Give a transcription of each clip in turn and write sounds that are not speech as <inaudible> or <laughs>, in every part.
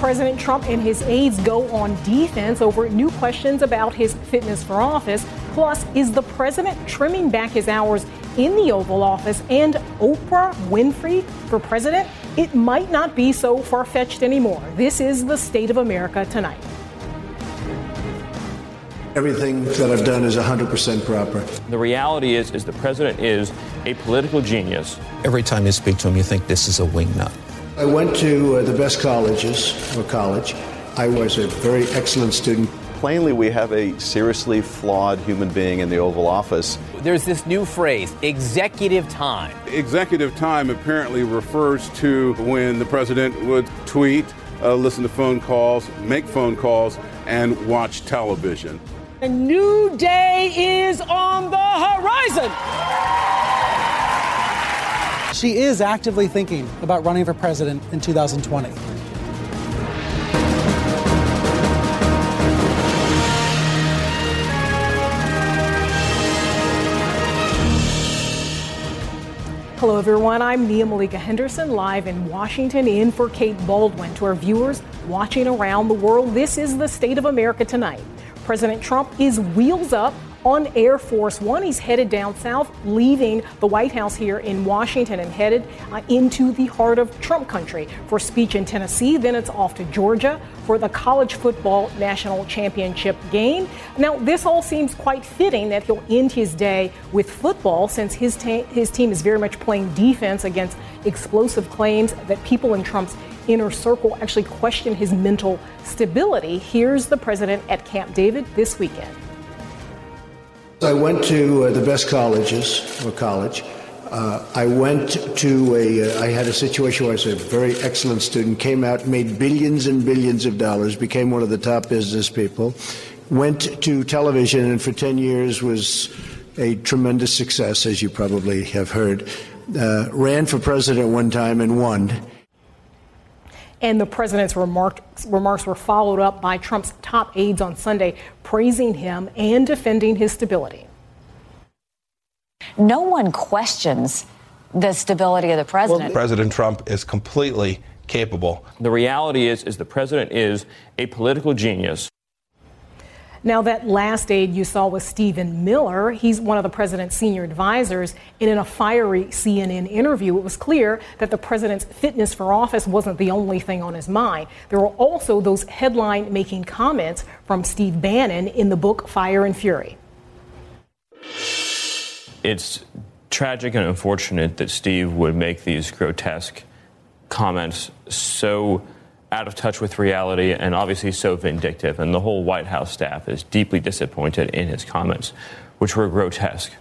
President Trump and his aides go on defense over new questions about his fitness for office. Plus, is the president trimming back his hours in the Oval Office and Oprah Winfrey for president? It might not be so far fetched anymore. This is the state of America tonight. Everything that I've done is 100% proper. The reality is, is the president is a political genius. Every time you speak to him, you think this is a wingnut. I went to uh, the best colleges or college. I was a very excellent student. Plainly, we have a seriously flawed human being in the Oval Office. There's this new phrase, executive time. Executive time apparently refers to when the president would tweet, uh, listen to phone calls, make phone calls, and watch television. A new day is on the horizon. She is actively thinking about running for president in 2020. Hello, everyone. I'm Nia Malika Henderson, live in Washington, in for Kate Bolduan. To our viewers watching around the world, this is the state of America tonight. President Trump is wheels up on Air Force One. He's headed down south, leaving the White House here in Washington and headed uh, into the heart of Trump country for speech in Tennessee. Then it's off to Georgia for the college football national championship game. Now, this all seems quite fitting that he'll end his day with football since his, ta- his team is very much playing defense against explosive claims that people in Trump's inner circle actually question his mental stability. Here's the president at Camp David this weekend. I went to uh, the best colleges or college. Uh, I went to a. Uh, I had a situation where I was a very excellent student, came out, made billions and billions of dollars, became one of the top business people, went to television, and for 10 years was a tremendous success, as you probably have heard. Uh, ran for president one time and won. And the president's remarks, remarks were followed up by Trump's top aides on Sunday, praising him and defending his stability. No one questions the stability of the president. Well, president Trump is completely capable. The reality is, is the president is a political genius. Now, that last aide you saw was Stephen Miller. He's one of the president's senior advisors. And in a fiery CNN interview, it was clear that the president's fitness for office wasn't the only thing on his mind. There were also those headline making comments from Steve Bannon in the book Fire and Fury. It's tragic and unfortunate that Steve would make these grotesque comments so out of touch with reality and obviously so vindictive. And the whole White House staff is deeply disappointed in his comments, which were grotesque.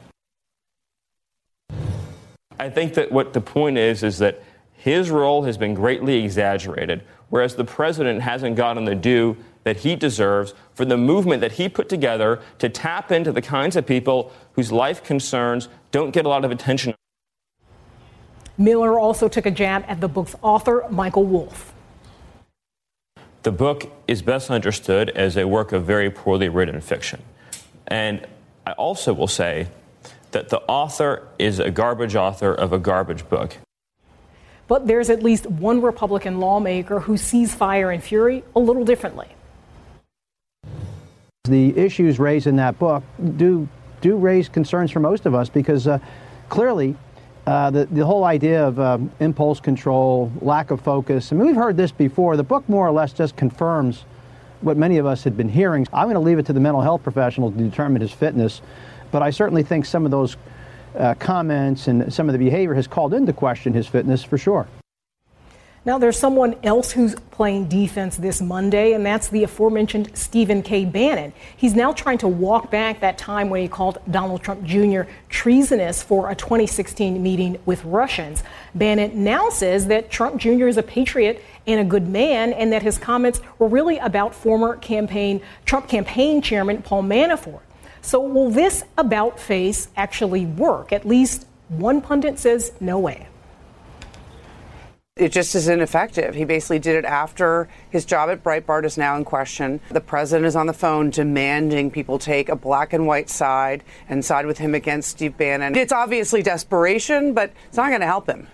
I think that what the point is is that his role has been greatly exaggerated, whereas the president hasn't gotten the due that he deserves for the movement that he put together to tap into the kinds of people whose life concerns don't get a lot of attention. Miller also took a jab at the book's author, Michael Wolff. The book is best understood as a work of very poorly written fiction. And I also will say that the author is a garbage author of a garbage book. But there's at least one Republican lawmaker who sees fire and fury a little differently. The issues raised in that book do do raise concerns for most of us because uh, clearly uh, the, the whole idea of um, impulse control, lack of focus, I mean, we've heard this before. The book more or less just confirms what many of us had been hearing. I'm going to leave it to the mental health professional to determine his fitness, but I certainly think some of those uh, comments and some of the behavior has called into question his fitness for sure. Now, there's someone else who's playing defense this Monday, and that's the aforementioned Stephen K. Bannon. He's now trying to walk back that time when he called Donald Trump Jr. treasonous for a 2016 meeting with Russians. Bannon now says that Trump Jr. is a patriot and a good man, and that his comments were really about former campaign Trump campaign chairman Paul Manafort. So, will this about face actually work? At least one pundit says no way it just is ineffective. He basically did it after his job at Breitbart is now in question. The president is on the phone demanding people take a black and white side and side with him against Steve Bannon. It's obviously desperation, but it's not going to help him.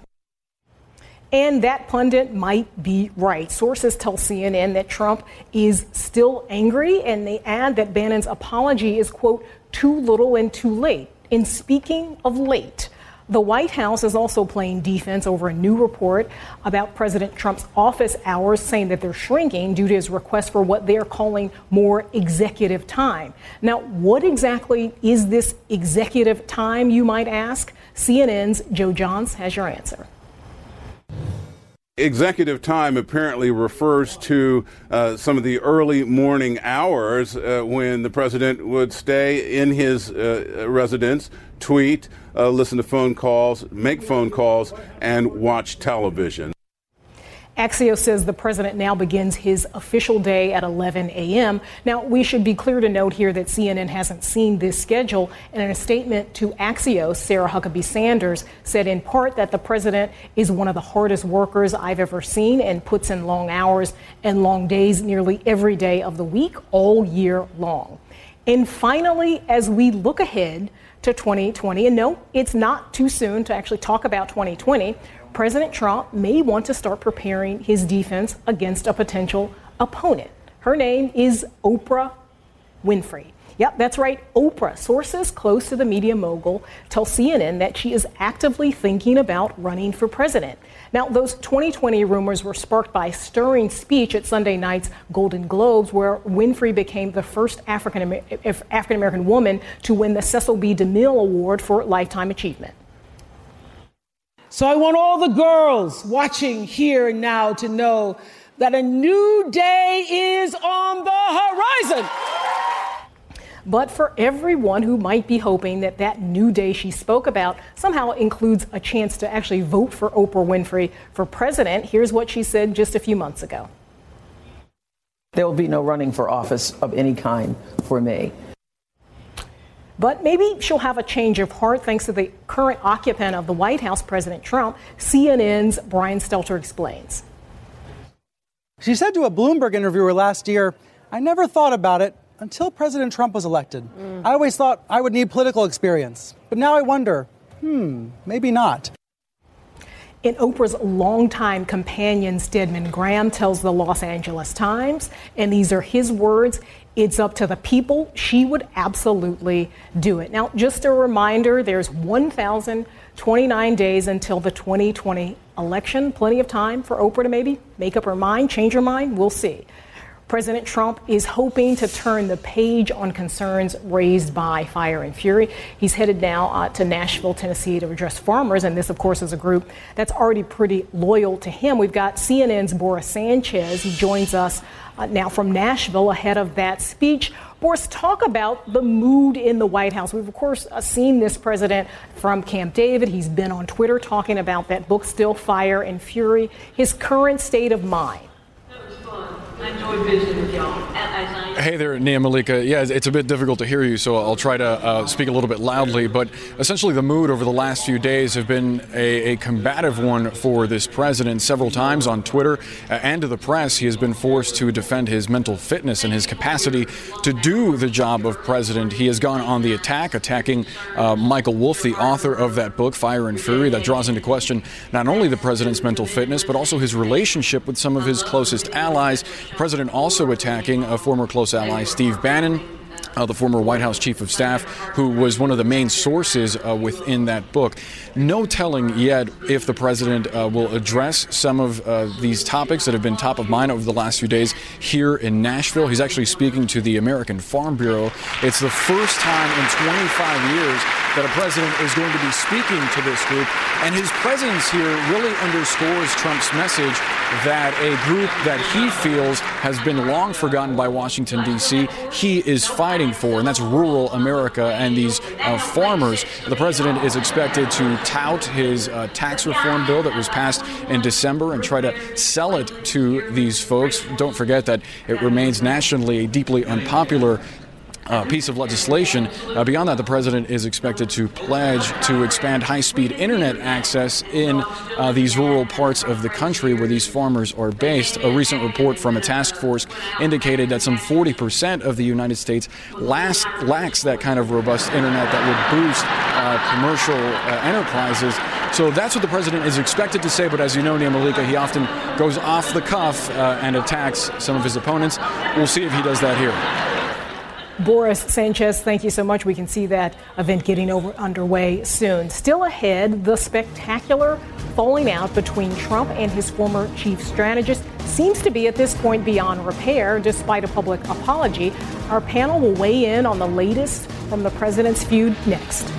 And that pundit might be right. Sources tell CNN that Trump is still angry, and they add that Bannon's apology is, quote, too little and too late. In speaking of late, the White House is also playing defense over a new report about President Trump's office hours, saying that they're shrinking due to his request for what they're calling more executive time. Now, what exactly is this executive time, you might ask? CNN's Joe Johns has your answer. Executive time apparently refers to uh, some of the early morning hours uh, when the president would stay in his uh, residence, tweet, uh, listen to phone calls, make phone calls, and watch television. Axios says the president now begins his official day at 11 a.m. Now, we should be clear to note here that CNN hasn't seen this schedule. And in a statement to Axios, Sarah Huckabee Sanders said in part that the president is one of the hardest workers I've ever seen and puts in long hours and long days nearly every day of the week, all year long. And finally, as we look ahead to 2020, and no, it's not too soon to actually talk about 2020. President Trump may want to start preparing his defense against a potential opponent. Her name is Oprah Winfrey. Yep, that's right, Oprah. Sources close to the media mogul tell CNN that she is actively thinking about running for president. Now, those 2020 rumors were sparked by stirring speech at Sunday night's Golden Globes, where Winfrey became the first African American woman to win the Cecil B. DeMille Award for Lifetime Achievement. So I want all the girls watching here and now to know that a new day is on the horizon. But for everyone who might be hoping that that new day she spoke about somehow includes a chance to actually vote for Oprah Winfrey for president, here's what she said just a few months ago. There will be no running for office of any kind for me. But maybe she'll have a change of heart thanks to the current occupant of the White House, President Trump. CNN's Brian Stelter explains. She said to a Bloomberg interviewer last year, I never thought about it until President Trump was elected. Mm. I always thought I would need political experience. But now I wonder, hmm, maybe not. In Oprah's longtime companion, Stedman Graham tells the Los Angeles Times, and these are his words it's up to the people. She would absolutely do it. Now, just a reminder there's 1,029 days until the 2020 election. Plenty of time for Oprah to maybe make up her mind, change her mind. We'll see. President Trump is hoping to turn the page on concerns raised by Fire and Fury. He's headed now uh, to Nashville, Tennessee to address farmers, and this, of course, is a group that's already pretty loyal to him. We've got CNN's Boris Sanchez. He joins us uh, now from Nashville ahead of that speech. Boris, talk about the mood in the White House. We've, of course, uh, seen this president from Camp David. He's been on Twitter talking about that book, Still Fire and Fury, his current state of mind. I enjoyed visiting with y'all. Hey there, Nia Malika. Yeah, it's a bit difficult to hear you, so I'll try to uh, speak a little bit loudly. But essentially, the mood over the last few days have been a, a combative one for this president. Several times on Twitter uh, and to the press, he has been forced to defend his mental fitness and his capacity to do the job of president. He has gone on the attack, attacking uh, Michael Wolff, the author of that book, Fire and Fury, that draws into question not only the president's mental fitness, but also his relationship with some of his closest allies. President also attacking a former close ally, Steve Bannon. Uh, the former White House chief of staff, who was one of the main sources uh, within that book. No telling yet if the president uh, will address some of uh, these topics that have been top of mind over the last few days here in Nashville. He's actually speaking to the American Farm Bureau. It's the first time in 25 years that a president is going to be speaking to this group. And his presence here really underscores Trump's message that a group that he feels has been long forgotten by Washington, D.C., he is fighting for, and that's rural America and these uh, farmers. The president is expected to tout his uh, tax reform bill that was passed in December and try to sell it to these folks. Don't forget that it remains nationally a deeply unpopular uh, piece of legislation. Uh, beyond that, the president is expected to pledge to expand high speed internet access in uh, these rural parts of the country where these farmers are based. A recent report from a task force indicated that some 40% of the United States last, lacks that kind of robust internet that would boost uh, commercial uh, enterprises. So that's what the president is expected to say, but as you know, Nia Malika, he often goes off the cuff uh, and attacks some of his opponents. We'll see if he does that here. Boris Sanchez, thank you so much. We can see that event getting over underway soon. Still ahead, the spectacular falling out between Trump and his former chief strategist seems to be at this point beyond repair, despite a public apology. Our panel will weigh in on the latest from the president's feud next.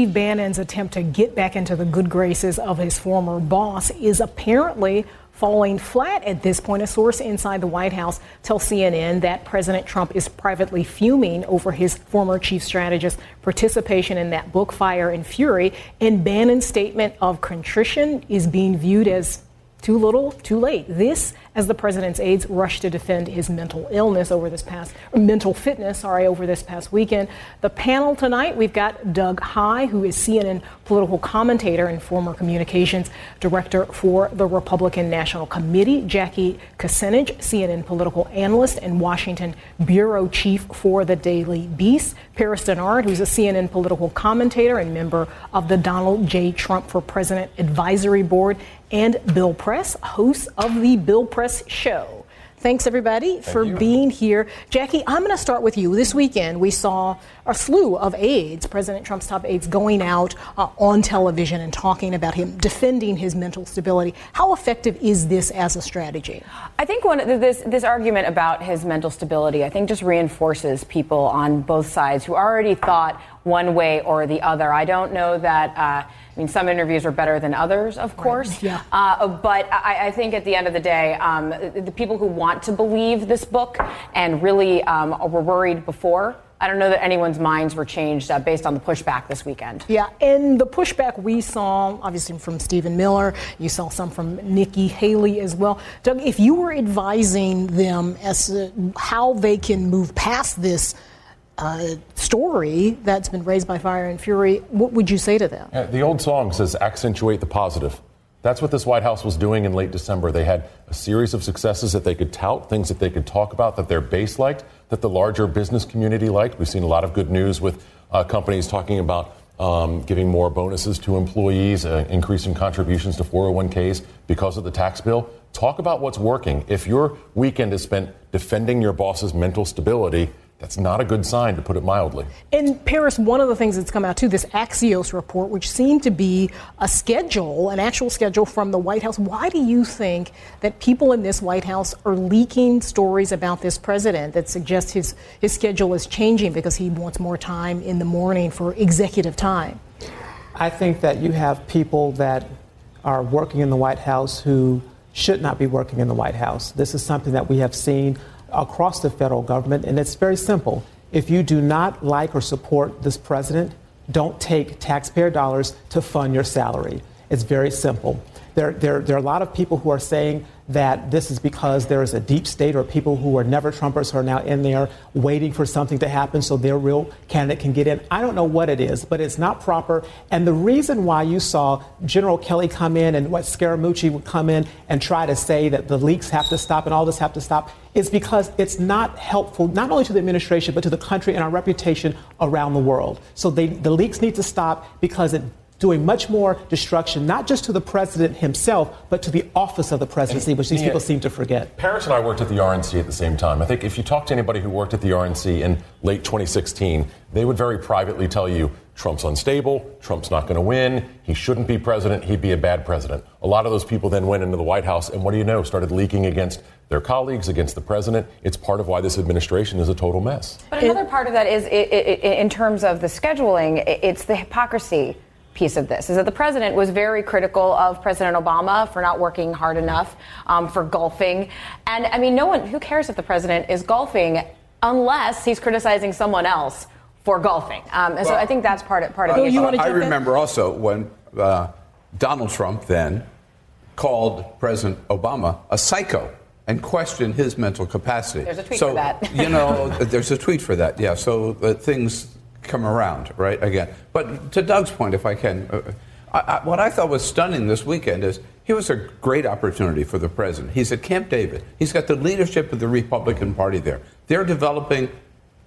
Steve Bannon's attempt to get back into the good graces of his former boss is apparently falling flat at this point. A source inside the White House tells CNN that President Trump is privately fuming over his former chief strategist's participation in that book, Fire and Fury. And Bannon's statement of contrition is being viewed as too little, too late. This as the president's aides rush to defend his mental illness over this past, mental fitness, sorry, over this past weekend. The panel tonight, we've got Doug Heye, who is CNN political commentator and former communications director for the Republican National Committee, Jackie Kucinich, CNN political analyst and Washington bureau chief for the Daily Beast, Paris Dennard, who's a CNN political commentator and member of the Donald J. Trump for President Advisory Board, and Bill Press, host of the Bill Press Show. Thanks, everybody, Thank for you. being here. Jackie, I'm going to start with you. This weekend, we saw a slew of aides, President Trump's top aides, going out uh, on television and talking about him, defending his mental stability. How effective is this as a strategy? I think one this this argument about his mental stability, I think, just reinforces people on both sides who already thought one way or the other. I don't know that. Uh, I mean, some interviews are better than others, of course. Right. <laughs> Yeah. Uh, but I, I, think at the end of the day, um, the people who want to believe this book and really um, were worried before I don't know that anyone's minds were changed uh, based on the pushback this weekend. Yeah, and the pushback we saw, obviously from Stephen Miller, you saw some from Nikki Haley as well. Doug, if you were advising them as to how they can move past this uh, story that's been raised by Fire and Fury, what would you say to them? Yeah, the old song says accentuate the positive. That's what this White House was doing in late December. They had a series of successes that they could tout, things that they could talk about, that their base liked, that the larger business community liked. We've seen a lot of good news with uh, companies talking about um, giving more bonuses to employees, uh, increasing contributions to 401ks because of the tax bill. Talk about what's working. If your weekend is spent defending your boss's mental stability, that's not a good sign, to put it mildly. In Paris, one of the things that's come out too, this Axios report, which seemed to be a schedule, an actual schedule from the White House. Why do you think that people in this White House are leaking stories about this president that suggest his, his schedule is changing because he wants more time in the morning for executive time? I think that you have people that are working in the White House who should not be working in the White House. This is something that we have seen across the federal government, and it's very simple. If you do not like or support this president, don't take taxpayer dollars to fund your salary. It's very simple. There, there, there are a lot of people who are saying that this is because there is a deep state or people who are never Trumpers who are now in there waiting for something to happen so their real candidate can get in. I don't know what it is, but it's not proper. And the reason why you saw General Kelly come in and what Scaramucci would come in and try to say that the leaks have to stop and all this have to stop is because it's not helpful not only to the administration but to the country and our reputation around the world. So they, the leaks need to stop because it doing much more destruction, not just to the president himself, but to the office of the presidency, which these people seem to forget. Paris and I worked at the RNC at the same time. I think if you talk to anybody who worked at the RNC in late 2016, they would very privately tell you Trump's unstable. Trump's not going to win. He shouldn't be president. He'd be a bad president. A lot of those people then went into the White House, and what do you know? Started leaking against their colleagues, against the president. It's part of why this administration is a total mess. But another part of that is, i i in terms of the scheduling, it's the hypocrisy piece of this is that the president was very critical of President Obama for not working hard enough, um, for golfing. And I mean, no one, who cares if the president is golfing unless he's criticizing someone else for golfing. Um, and well, so I think that's part of, part of the issue. I remember in? also when uh, Donald Trump then called President Obama a psycho and questioned his mental capacity. There's a tweet so, for that. you know, <laughs> there's a tweet for that. Yeah. So uh, things come around, right? Again. But to Doug's point, if I can, uh, I, I, what I thought was stunning this weekend is here was a great opportunity for the president. He's at Camp David. He's got the leadership of the Republican Party there. They're developing,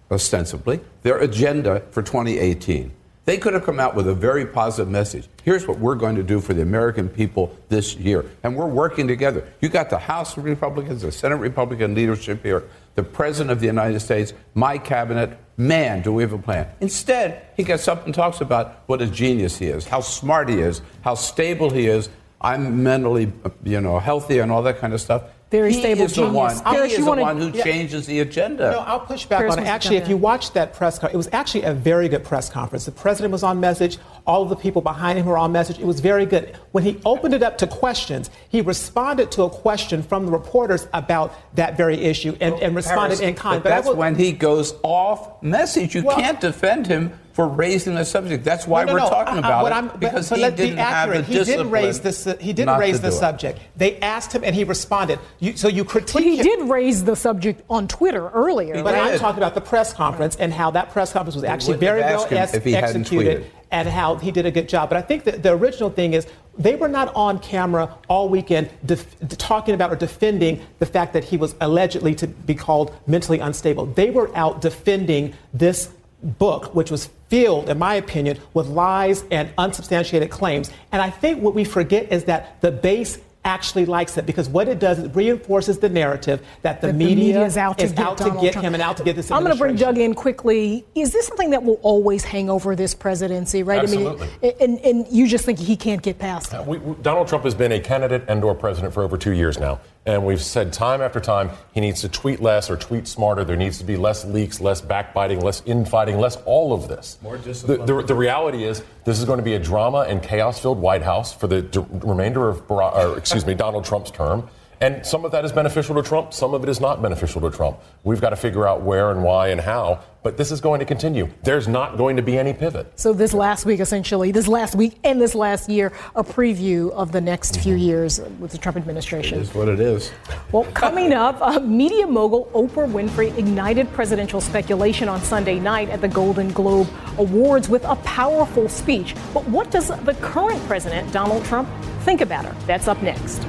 ostensibly, their agenda for 2018. They could have come out with a very positive message. Here's what we're going to do for the American people this year. And we're working together. You got the House Republicans, the Senate Republican leadership here, the President of the United States, my cabinet. Man, do we have a plan. Instead, he gets up and talks about what a genius he is, how smart he is, how stable he is. I'm mentally, you know, healthy and all that kind of stuff very he stable is genius. The one, Paris, he is the wanna, one who yeah. changes the agenda. No, I'll push back Paris on it. Actually, if you watch that press conference, it was actually a very good press conference. The president was on message. All of the people behind him were on message. It was very good. When he opened it up to questions, he responded to a question from the reporters about that very issue and, and responded Paris, in kind. But, but that's was, when he goes off message. You well, can't defend him for raising the subject. That's why no, no, we're no. talking I, about but it. I'm, because but, he let's didn't be accurate. have the he did raise this. He didn't raise the subject. It. They asked him, and he responded. You, so you critique. But he him. did raise the subject on Twitter earlier. But right? I'm talking about the press conference and how that press conference was actually very well es- executed and how he did a good job. But I think that the original thing is they were not on camera all weekend def- talking about or defending the fact that he was allegedly to be called mentally unstable. They were out defending this book, which was filled, in my opinion, with lies and unsubstantiated claims. And I think what we forget is that the base actually likes it because what it does is it reinforces the narrative that the, that media, the media is out to is get, out to Donald get Trump. him and out to get this I'm going to bring Doug in quickly. Is this something that will always hang over this presidency, right? Absolutely. I mean, and, and you just think he can't get past it? Uh, we, Donald Trump has been a candidate and or president for over two years now. And we've said time after time he needs to tweet less or tweet smarter. There needs to be less leaks, less backbiting, less infighting, less all of this. More discipline. The, the, the reality is this is going to be a drama and chaos-filled White House for the d- remainder of, or, excuse me, Donald Trump's term. And some of that is beneficial to Trump, some of it is not beneficial to Trump. We've got to figure out where and why and how, but this is going to continue. There's not going to be any pivot. So, this last week, essentially, this last week and this last year, a preview of the next few Mm-hmm. years with the Trump administration. It is what it is. Well, coming up, uh, media mogul Oprah Winfrey ignited presidential speculation on Sunday night at the Golden Globe Awards with a powerful speech. But what does the current president, Donald Trump, think about her? That's up next.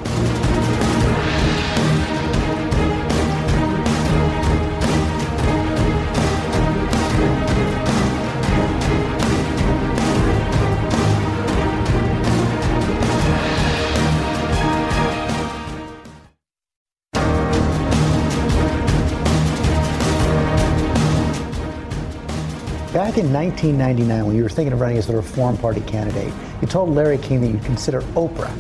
Back in 1999, when you were thinking of running as the Reform Party candidate, you told Larry King that you'd consider Oprah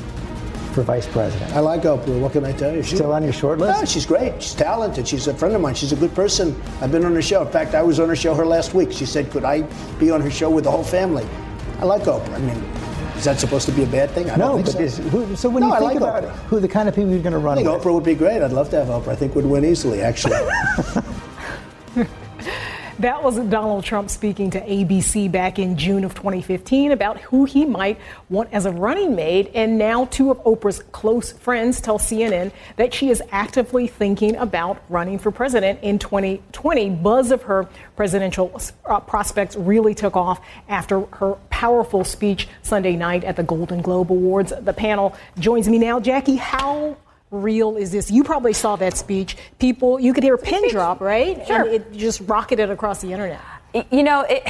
for vice president. I like Oprah. What can I tell you? She's still on your short list? No, she's great. She's talented. She's a friend of mine. She's a good person. I've been on her show. In fact, I was on her show her last week. She said, "Could I be on her show with the whole family?" I like Oprah. I mean, is that supposed to be a bad thing? I no, don't think but so. is, who, so when No, you think like about Oprah. who the kind of people you're going to run, I think with, Oprah would be great. I'd love to have Oprah. I think would win easily, actually. <laughs> That was Donald Trump speaking to ABC back in June of 2015 about who he might want as a running mate. And now, two of Oprah's close friends tell CNN that she is actively thinking about running for president in 2020. Buzz of her presidential uh, prospects really took off after her powerful speech Sunday night at the Golden Globe Awards. The panel joins me now. Jackie, how real is this? You probably saw that speech. People, you could hear a pin drop, right? Sure. And it just rocketed across the internet. You know, it,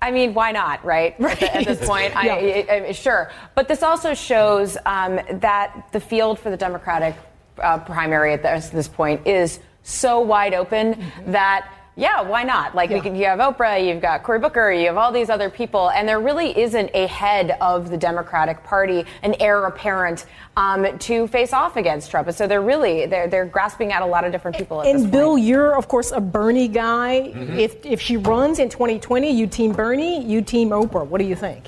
I mean, why not, right? <laughs> At, the, at, this point, Yeah. I, I, sure. But this also shows um, that the field for the Democratic uh, primary at this, this point is so wide open Mm-hmm. that Yeah, why not? Like yeah. can, you have Oprah, you've got Cory Booker, you have all these other people, and there really isn't a head of the Democratic Party, an heir apparent um, to face off against Trump. So they're really they're they're grasping at a lot of different people. and Bill, point. you're of course a Bernie guy. Mm-hmm. If if she runs in 2020, you team Bernie, you team Oprah. What do you think?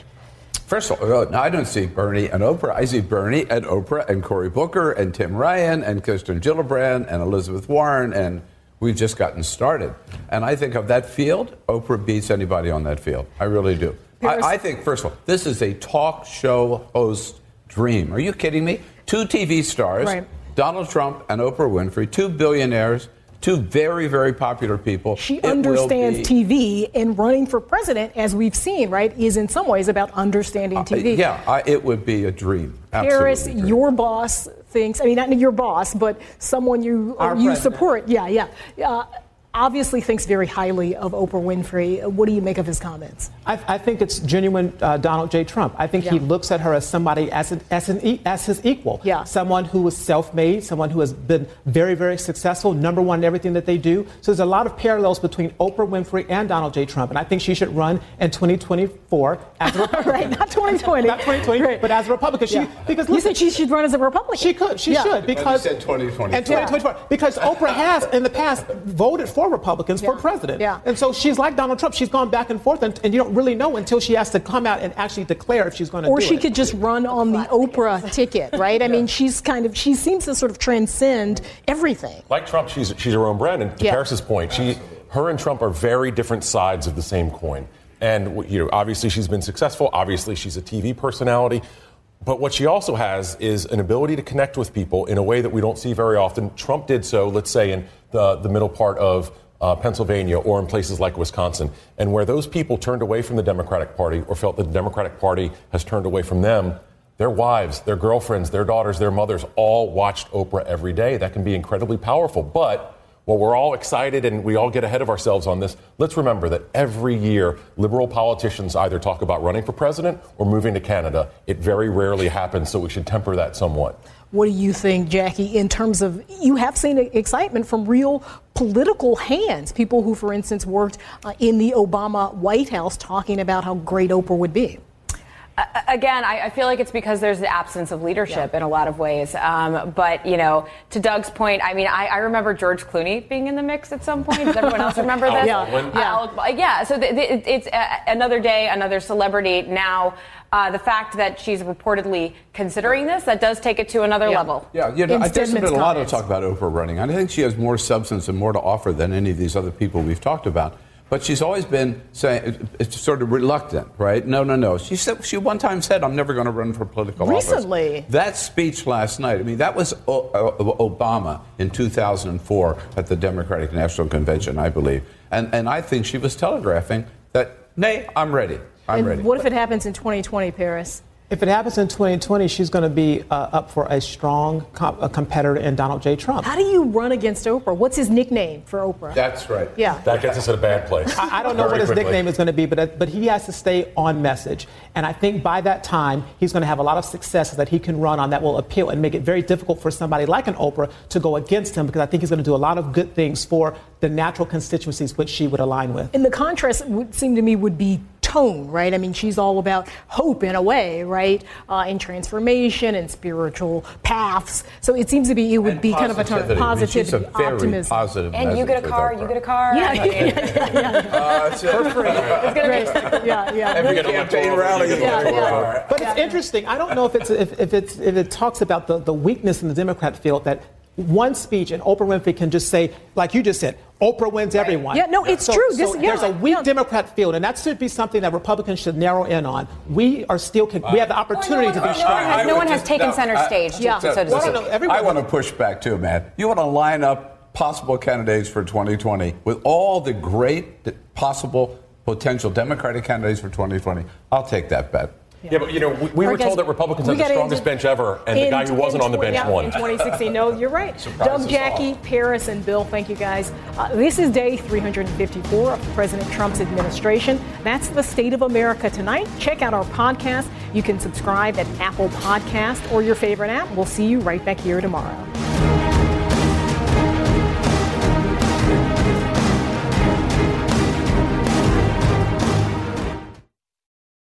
First of all, no, I don't see Bernie and Oprah. I see Bernie and Oprah and Cory Booker and Tim Ryan and Kirsten Gillibrand and Elizabeth Warren and We've just gotten started. And I think of that field, Oprah beats anybody on that field. I really do. I, I, think, first of all, this is a talk show host dream. Are you kidding me? Two TV stars, right. Donald Trump and Oprah Winfrey, two billionaires, two very, very popular people. She it understands TV, and running for president, as we've seen, right, is in some ways about understanding TV. Uh, yeah, I, it would be a dream. Paris, dream. your boss thinks. I mean, not your boss, but someone you Our you president. support. Yeah, yeah. Uh, obviously thinks very highly of Oprah Winfrey. What do you make of his comments? I, I think it's genuine uh, Donald J. Trump. I think yeah. he looks at her as somebody as an, as an as his equal. Yeah. Someone who was self-made, someone who has been very very successful, number one in everything that they do. So there's a lot of parallels between Oprah Winfrey and Donald J. Trump, and I think she should run in 2024 as a <laughs> Republican. right, not 2020. not 2020, right. but as a Republican. She, yeah. because listen, you said she should run as a Republican. She could. She yeah. should because. You said 2024. And 2024 because Oprah has in the past voted for for Republicans yeah. for president. Yeah. And so she's like Donald Trump. She's gone back and forth, and, and, you don't really know until she has to come out and actually declare if she's going to Or she it. could just run on the Oprah ticket, right? I yeah. mean, she's kind of, she seems to sort of transcend everything. Like Trump, she's, she's her own brand. And to yeah. Paris's point, she, her and Trump are very different sides of the same coin. And you know, obviously she's been successful. Obviously she's a TV personality. But what she also has is an ability to connect with people in a way that we don't see very often. Trump did so, let's say, in the, the middle part of uh, Pennsylvania or in places like Wisconsin. And where those people turned away from the Democratic Party or felt the Democratic Party has turned away from them, their wives, their girlfriends, their daughters, their mothers all watched Oprah every day. That can be incredibly powerful. But while we're all excited and we all get ahead of ourselves on this, let's remember that every year liberal politicians either talk about running for president or moving to Canada. It very rarely happens, so we should temper that somewhat. What do you think, Jackie, in terms of you have seen excitement from real political hands, people who, for instance, worked uh, in the Obama White House talking about how great Oprah would be? Again, I, I, feel like it's because there's the absence of leadership yeah. in a lot of ways. Um, but you know, to Doug's point, I mean, I, I, remember George Clooney being in the mix at some point. Does everyone else remember this? yeah. yeah. yeah. So the, the, it's uh, another day, another celebrity. Now, uh, the fact that she's reportedly considering this, that does take it to another yeah. level. Yeah, you know, there's been a lot of talk about Oprah running. I think she has more substance and more to offer than any of these other people we've talked about. But she's always been saying, it's sort of reluctant, right? No, no, no. She said she one time said, "I'm never going to run for political Recently. office." Recently, that speech last night. I mean, that was Obama in 2004 at the Democratic National Convention, I believe, and and I think she was telegraphing that, "Nay, I'm ready. I'm and ready." What if it happens in 2020, Paris? If it happens in 2020, she's going to be uh, up for a strong a competitor in Donald J. Trump. How do you run against Oprah? What's his nickname for Oprah? That's right. Yeah. That gets us in a bad place. I, I don't know what his quickly. nickname is going to be, but, uh, but he has to stay on message. And I think by that time, he's going to have a lot of successes that he can run on that will appeal and make it very difficult for somebody like an Oprah to go against him because I think he's going to do a lot of good things for the natural constituencies which she would align with. And the contrast would seem to me would be tone, right? I mean, she's all about hope in a way, right? Uh, and transformation and spiritual paths. So it seems to be it would and be kind of a tone, of positivity, I mean, a optimism. Positive and you get a car, you get a car. Yeah, <laughs> yeah, yeah. yeah. <laughs> Uh, For free. <laughs> It's gonna be yeah, yeah. Every campaign rally. Yeah, yeah. But it's interesting. I don't know if it's if, if it's if it talks about the, the weakness in the Democrat field that one speech and Oprah Winfrey can just say, like you just said, Oprah wins everyone. Yeah, no, it's so, true. So this, yeah, there's a weak yeah. Democrat field, and that should be something that Republicans should narrow in on. We are still, we have the opportunity no, to be no, strong. No, has, no one has taken no, center stage. yeah, so to listen, I want to push back too, man. You want to line up possible candidates for 2020 with all the great possible potential Democratic candidates for 2020. I'll take that bet. Yeah, but you know, we, we were told that Republicans had the strongest bench ever, and in, the guy who wasn't on the bench yeah, won. In 2016, no, you're right. Doug, Jackie, Paris, and Bill, thank you guys. Uh, this is day 354 of President Trump's administration. That's the state of America tonight. Check out our podcast. You can subscribe at Apple Podcast or your favorite app. We'll see you right back here tomorrow.